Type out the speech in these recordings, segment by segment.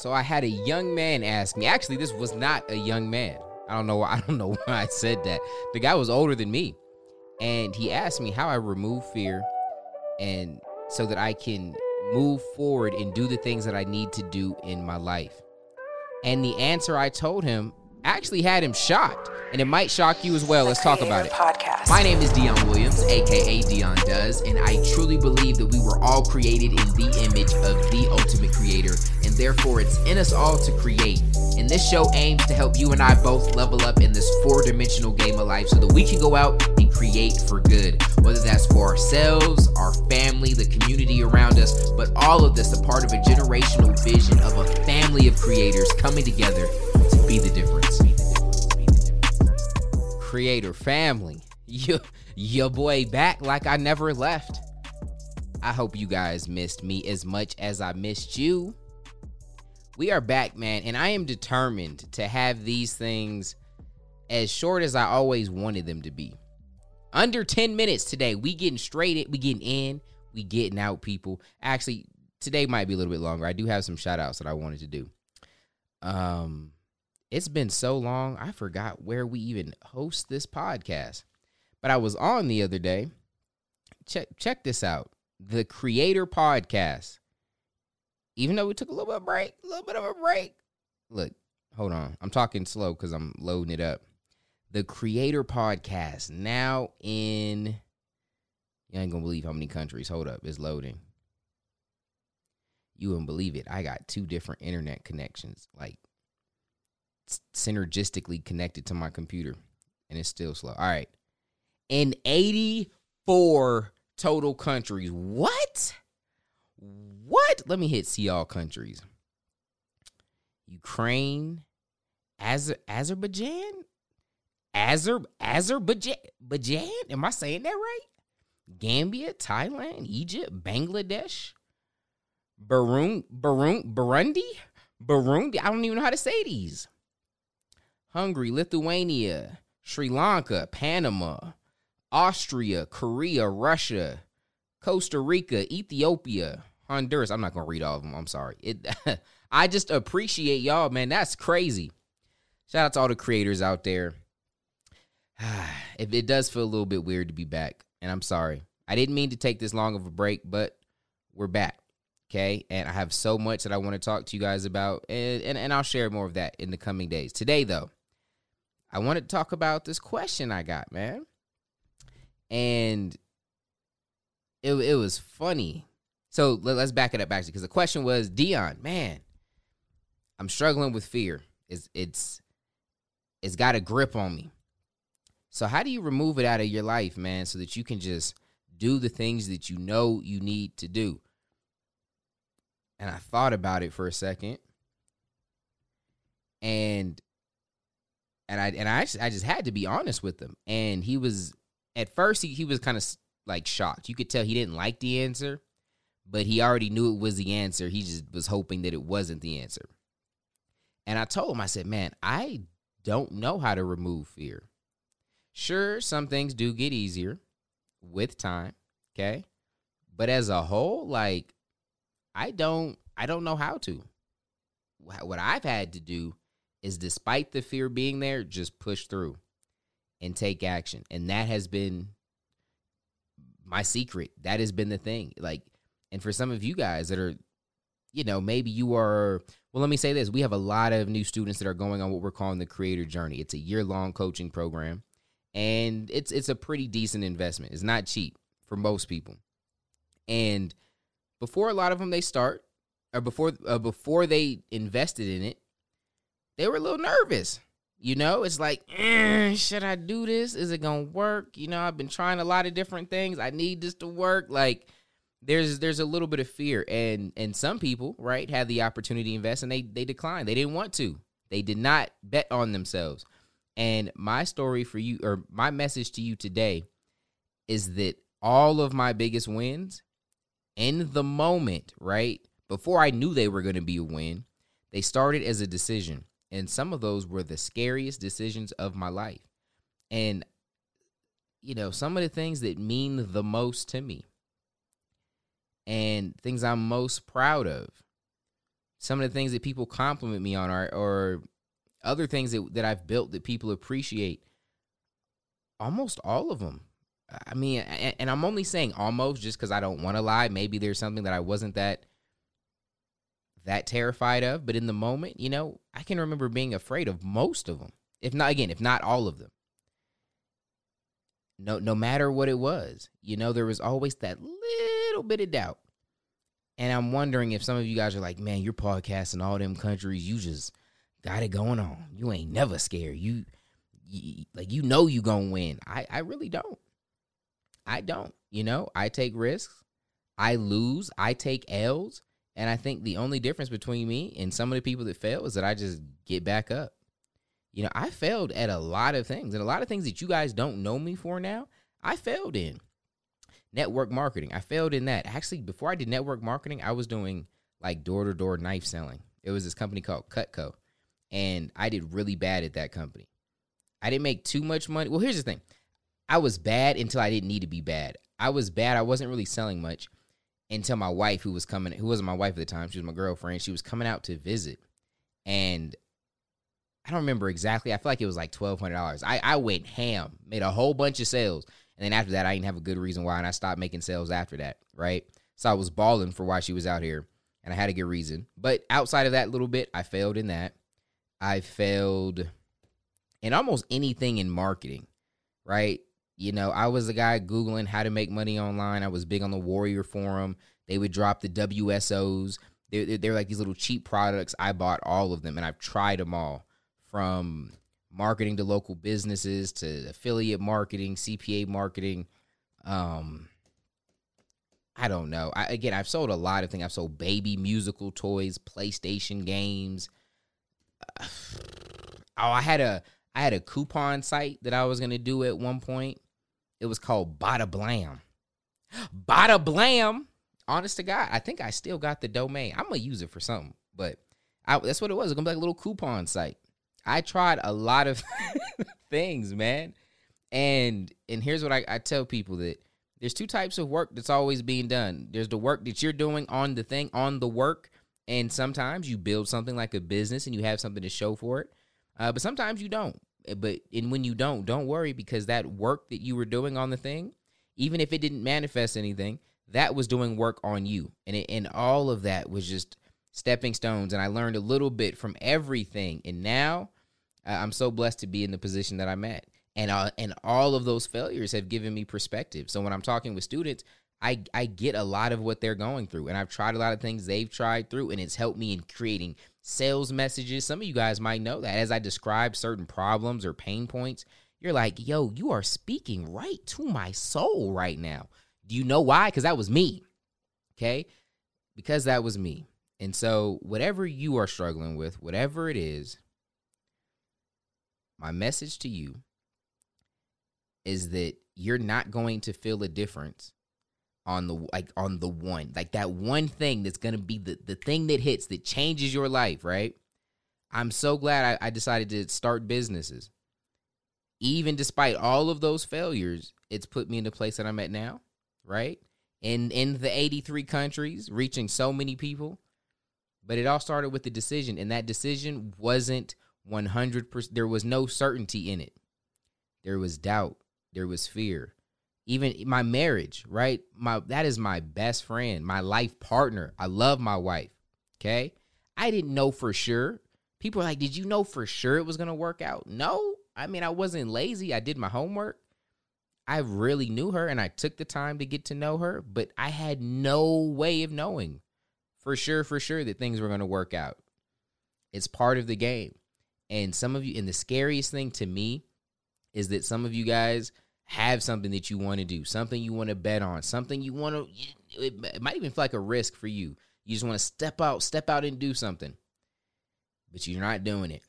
So I had a young man ask me. Actually, this was not a young man. I don't know. I don't know why I said that. The guy was older than me, and he asked me how I remove fear, and so that I can move forward and do the things that I need to do in my life. And the answer I told him actually had him shocked, and it might shock you as well. Let's talk about it. Podcast. My name is Dion Williams, aka Dion Does, and I truly believe that we were all created in the image of the ultimate creator, and therefore it's in us all to create. And this show aims to help you and I both level up in this four dimensional game of life so that we can go out and create for good, whether that's for ourselves, our family, the community around us, but all of this a part of a generational vision of a family of creators coming together to be the difference. Creator family, your, your boy back like I never left. I hope you guys missed me as much as I missed you. We are back, man, and I am determined to have these things as short as I always wanted them to be. Under 10 minutes today. We getting straight in, we getting in, we getting out, people. Actually, today might be a little bit longer. I do have some shout outs that I wanted to do. Um, it's been so long, I forgot where we even host this podcast. But I was on the other day. Check check this out. The Creator Podcast. Even though we took a little bit of a break, a little bit of a break. Look, hold on. I'm talking slow because I'm loading it up. The Creator Podcast now in you ain't gonna believe how many countries. Hold up, it's loading. You wouldn't believe it. I got two different internet connections, like synergistically connected to my computer, and it's still slow. All right. In 84 total countries. What? What? Let me hit see all countries. Ukraine, Azer- Azerbaijan, Azer Azerbaijan? Am I saying that right? Gambia, Thailand, Egypt, Bangladesh, Burundi, Burundi. I don't even know how to say these. Hungary, Lithuania, Sri Lanka, Panama, Austria, Korea, Russia, Costa Rica, Ethiopia, Honduras. I'm not gonna read all of them. I'm sorry. It. I just appreciate y'all, man. That's crazy. Shout out to all the creators out there. it, it does feel a little bit weird to be back, and I'm sorry. I didn't mean to take this long of a break, but we're back. Okay. And I have so much that I want to talk to you guys about, and, and, and I'll share more of that in the coming days. Today, though, I want to talk about this question I got, man. And it, it was funny. So let, us back it up actually, because the question was, Dion, man, I'm struggling with fear. It's it's it's got a grip on me. So how do you remove it out of your life, man, so that you can just do the things that you know you need to do? And I thought about it for a second. And and I and I actually I just had to be honest with him. And he was at first he, he was kind of like shocked. You could tell he didn't like the answer, but he already knew it was the answer. He just was hoping that it wasn't the answer. And I told him, I said, man, I don't know how to remove fear. Sure, some things do get easier with time, okay? But as a whole, like I don't I don't know how to. What I've had to do is despite the fear being there, just push through and take action. And that has been my secret. That has been the thing. Like, and for some of you guys that are, you know, maybe you are, well, let me say this. We have a lot of new students that are going on what we're calling the creator journey. It's a year long coaching program. And it's it's a pretty decent investment. It's not cheap for most people. And before a lot of them they start, or before uh, before they invested in it, they were a little nervous. You know, it's like, eh, should I do this? Is it gonna work? You know, I've been trying a lot of different things. I need this to work. Like, there's there's a little bit of fear, and and some people, right, had the opportunity to invest, and they they declined. They didn't want to. They did not bet on themselves. And my story for you, or my message to you today, is that all of my biggest wins, in the moment, right before I knew they were going to be a win, they started as a decision. And some of those were the scariest decisions of my life. And, you know, some of the things that mean the most to me and things I'm most proud of. some of the things that people compliment me on, or or other things that that I've built that people appreciate. Almost all of them. I mean, and I'm only saying almost just because I don't want to lie. Maybe there's something that I wasn't that that terrified of, but in the moment, you know, I can remember being afraid of most of them. If not again, if not all of them. No no matter what it was, you know, there was always that little bit of doubt. And I'm wondering if some of you guys are like, "Man, your podcast in all them countries, you just got it going on. You ain't never scared. You, you like you know you going to win." I I really don't. I don't. You know, I take risks. I lose. I take L's. And I think the only difference between me and some of the people that fail is that I just get back up. You know, I failed at a lot of things and a lot of things that you guys don't know me for now. I failed in network marketing. I failed in that. Actually, before I did network marketing, I was doing like door to door knife selling. It was this company called Cutco. And I did really bad at that company. I didn't make too much money. Well, here's the thing I was bad until I didn't need to be bad. I was bad. I wasn't really selling much until my wife, who was coming, who wasn't my wife at the time, she was my girlfriend. She was coming out to visit, and I don't remember exactly. I feel like it was like twelve hundred dollars. I I went ham, made a whole bunch of sales, and then after that, I didn't have a good reason why, and I stopped making sales after that. Right, so I was balling for why she was out here, and I had a good reason. But outside of that little bit, I failed in that. I failed in almost anything in marketing. Right, you know, I was the guy Googling how to make money online. I was big on the Warrior Forum. They would drop the WSOs. They're, they're like these little cheap products. I bought all of them and I've tried them all from marketing to local businesses to affiliate marketing, CPA marketing. Um, I don't know. I, again, I've sold a lot of things. I've sold baby musical toys, PlayStation games. oh, I had a I had a coupon site that I was gonna do at one point. It was called Bada Blam. Bada Blam. Honest to God, I think I still got the domain. I'm gonna use it for something, but I, that's what it was. It's gonna be like a little coupon site. I tried a lot of things, man, and and here's what I, I tell people that there's two types of work that's always being done. There's the work that you're doing on the thing, on the work, and sometimes you build something like a business and you have something to show for it. Uh, but sometimes you don't. Eh, but and when you don't, don't worry because that work that you were doing on the thing, even if it didn't manifest anything, that was doing work on you, and it, and all of that was just stepping stones. And I learned a little bit from everything, and now uh, I'm so blessed to be in the position that I'm at. And uh, and all of those failures have given me perspective. So when I'm talking with students, I I get a lot of what they're going through, and I've tried a lot of things they've tried through, and it's helped me in creating sales messages. Some of you guys might know that as I describe certain problems or pain points, you're like, yo, you are speaking right to my soul right now. Do you know why? Because that was me. Okay. Because that was me. And so, whatever you are struggling with, whatever it is, my message to you is that you're not going to feel a difference on the like on the one. Like that one thing that's gonna be the the thing that hits that changes your life right? I'm so glad I, I decided to start businesses. Even despite all of those failures it's put me in the place that i'm at now right? In in the 83 countries reaching so many people. But it all started with the decision and that decision wasn't 100% there was no certainty in it. There was doubt. There was fear even my marriage, right? My that is my best friend, my life partner. I love my wife. Okay? I didn't know for sure. People are like, "Did you know for sure it was going to work out?" No. I mean, I wasn't lazy. I did my homework. I really knew her and I took the time to get to know her, but I had no way of knowing for sure for sure that things were going to work out. It's part of the game. And some of you and the scariest thing to me is that some of you guys have something that you want to do, something you want to bet on, something you want to. It might even feel like a risk for you. You just want to step out, step out and do something, but you're not doing it.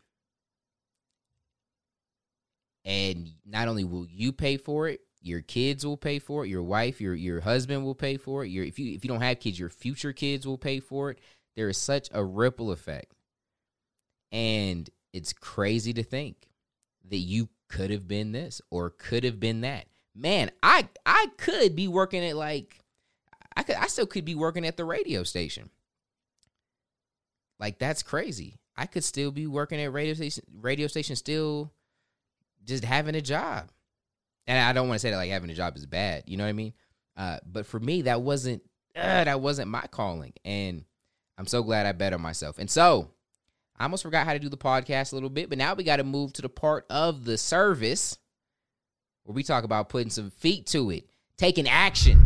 And not only will you pay for it, your kids will pay for it. Your wife, your your husband will pay for it. Your if you if you don't have kids, your future kids will pay for it. There is such a ripple effect, and it's crazy to think that you could have been this or could have been that. Man, I I could be working at like I could I still could be working at the radio station. Like that's crazy. I could still be working at radio station radio station still just having a job. And I don't want to say that like having a job is bad, you know what I mean? Uh, but for me that wasn't uh, that wasn't my calling and I'm so glad I bet on myself. And so, I almost forgot how to do the podcast a little bit, but now we got to move to the part of the service where we talk about putting some feet to it, taking action.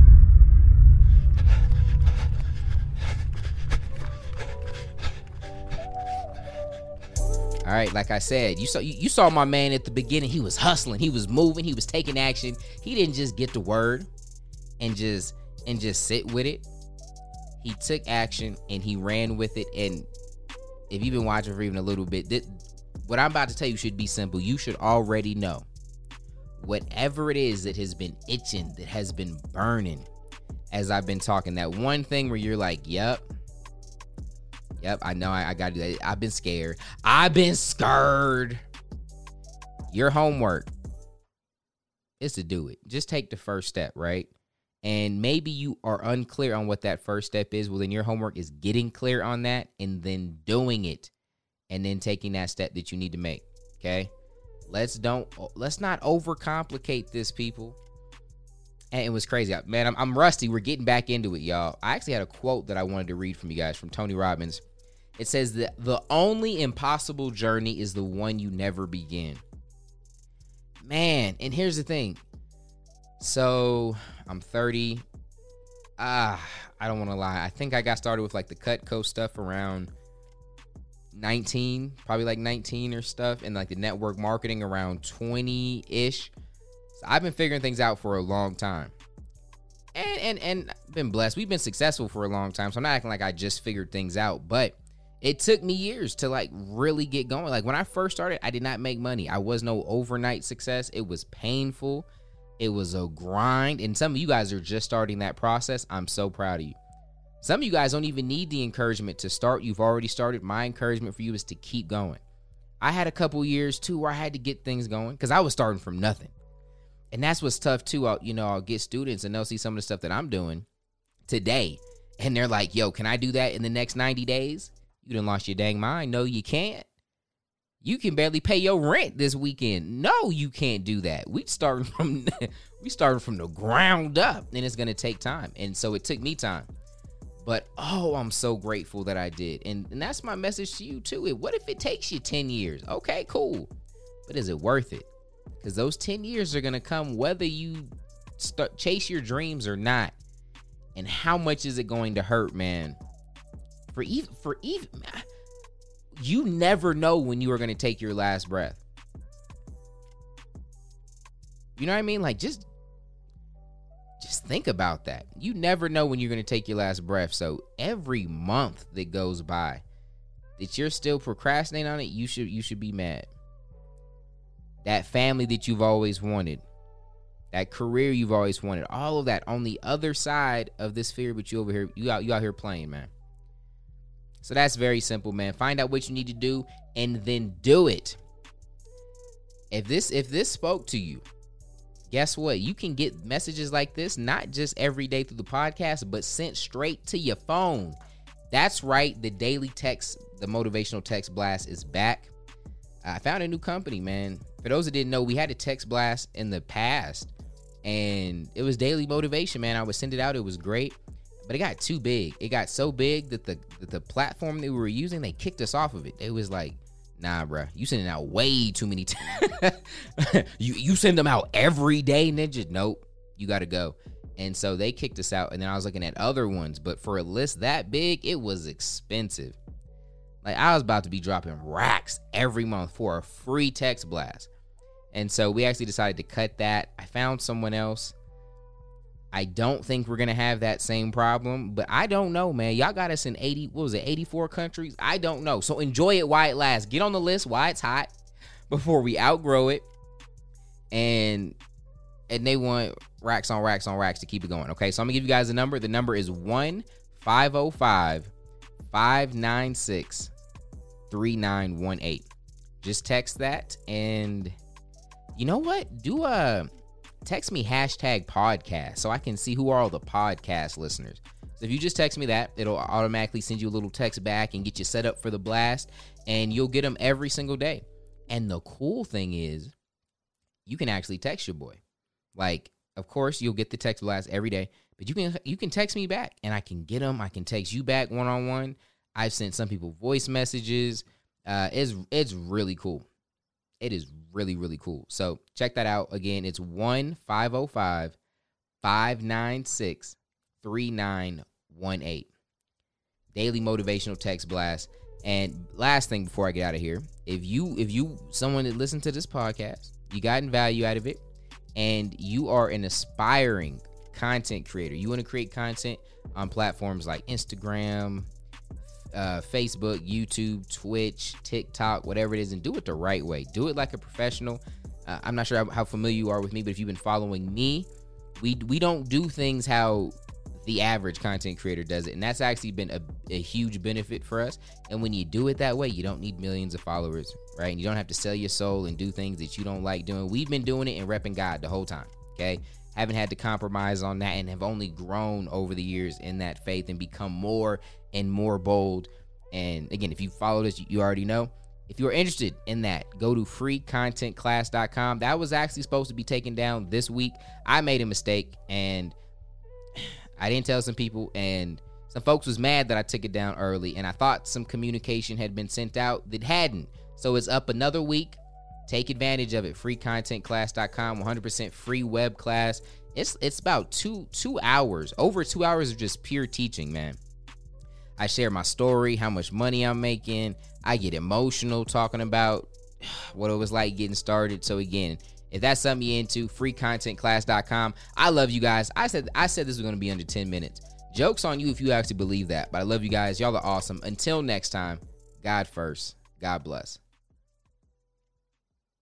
All right, like I said, you saw you, you, saw my man at the beginning. He was hustling, he was moving, he was taking action. He didn't just get the word and just and just sit with it. He took action and he ran with it. And if you've been watching for even a little bit, this, what I'm about to tell you should be simple. You should already know whatever it is that has been itching, that has been burning as I've been talking. That one thing where you're like, yep, Yep, I know I, I gotta do that. I've been scared. I've been scared. Your homework is to do it. Just take the first step, right? And maybe you are unclear on what that first step is. Well, then your homework is getting clear on that and then doing it and then taking that step that you need to make. Okay. Let's don't let's not overcomplicate this, people. And it was crazy. Man, I'm, I'm rusty. We're getting back into it, y'all. I actually had a quote that I wanted to read from you guys from Tony Robbins. It says that the only impossible journey is the one you never begin. Man, and here's the thing. So I'm 30. Ah, I don't want to lie. I think I got started with like the Cutco stuff around 19, probably like 19 or stuff, and like the network marketing around 20 ish. So I've been figuring things out for a long time. And and and been blessed. We've been successful for a long time. So I'm not acting like I just figured things out, but it took me years to like really get going. Like when I first started, I did not make money. I was no overnight success. It was painful. It was a grind. And some of you guys are just starting that process. I'm so proud of you. Some of you guys don't even need the encouragement to start. You've already started. My encouragement for you is to keep going. I had a couple years too where I had to get things going because I was starting from nothing. And that's what's tough too. I'll, you know, I'll get students and they'll see some of the stuff that I'm doing today. And they're like, yo, can I do that in the next 90 days? You didn't lost your dang mind. No, you can't. You can barely pay your rent this weekend. No, you can't do that. We starting from we starting from the ground up, and it's gonna take time. And so it took me time. But oh, I'm so grateful that I did. And, and that's my message to you too. What if it takes you 10 years? Okay, cool. But is it worth it? Because those 10 years are gonna come whether you start chase your dreams or not. And how much is it going to hurt, man? for even for even you never know when you are going to take your last breath. You know what I mean? Like just just think about that. You never know when you're going to take your last breath. So every month that goes by that you're still procrastinating on it, you should you should be mad. That family that you've always wanted, that career you've always wanted, all of that on the other side of this fear, but you over here, you out you out here playing, man. So that's very simple, man. Find out what you need to do and then do it. If this if this spoke to you, guess what? You can get messages like this not just every day through the podcast, but sent straight to your phone. That's right. The daily text, the motivational text blast is back. I found a new company, man. For those that didn't know, we had a text blast in the past and it was daily motivation, man. I would send it out. It was great but it got too big. It got so big that the that the platform that we were using, they kicked us off of it. It was like, nah, bro, you sending out way too many times. you you send them out every day, ninja. Nope, you got to go. And so they kicked us out. And then I was looking at other ones, but for a list that big, it was expensive. Like I was about to be dropping racks every month for a free text blast. And so we actually decided to cut that. I found someone else I don't think we're gonna have that same problem, but I don't know, man. Y'all got us in 80, what was it, 84 countries? I don't know. So enjoy it while it lasts. Get on the list while it's hot before we outgrow it. And and they want racks on racks on racks to keep it going. Okay, so I'm gonna give you guys a number. The number is 1 505 596 3918. Just text that and you know what? Do a text me hashtag podcast so I can see who are all the podcast listeners. So if you just text me that, it'll automatically send you a little text back and get you set up for the blast, and you'll get them every single day. And the cool thing is, you can actually text your boy. Like, of course, you'll get the text blast every day, but you can you can text me back, and I can get them. I can text you back one on one. I've sent some people voice messages. Uh, it's it's really cool. It is really really cool. So check that out again. It's one 505 596 3918. Daily motivational text blast. And last thing before I get out of here, if you if you someone that listened to this podcast, you gotten value out of it, and you are an aspiring content creator, you want to create content on platforms like Instagram, uh, Facebook, YouTube, Twitch, TikTok, whatever it is, and do it the right way. Do it like a professional. Uh, I'm not sure how familiar you are with me, but if you've been following me, we we don't do things how the average content creator does it. And that's actually been a, a, huge benefit for us. And when you do it that way, you don't need millions of followers, right? And you don't have to sell your soul and do things that you don't like doing. We've been doing it and repping God the whole time, okay? Haven't had to compromise on that and have only grown over the years in that faith and become more and more bold. And again, if you followed us, you already know. If you're interested in that, go to freecontentclass.com. That was actually supposed to be taken down this week. I made a mistake and I didn't tell some people, and some folks was mad that I took it down early, and I thought some communication had been sent out that hadn't. So it's up another week. Take advantage of it. Freecontentclass.com, 100% free web class. It's it's about two two hours, over two hours of just pure teaching, man. I share my story, how much money I'm making. I get emotional talking about what it was like getting started. So again, if that's something you're into, freecontentclass.com. I love you guys. I said I said this was going to be under 10 minutes. Jokes on you if you actually believe that. But I love you guys. Y'all are awesome. Until next time, God first. God bless.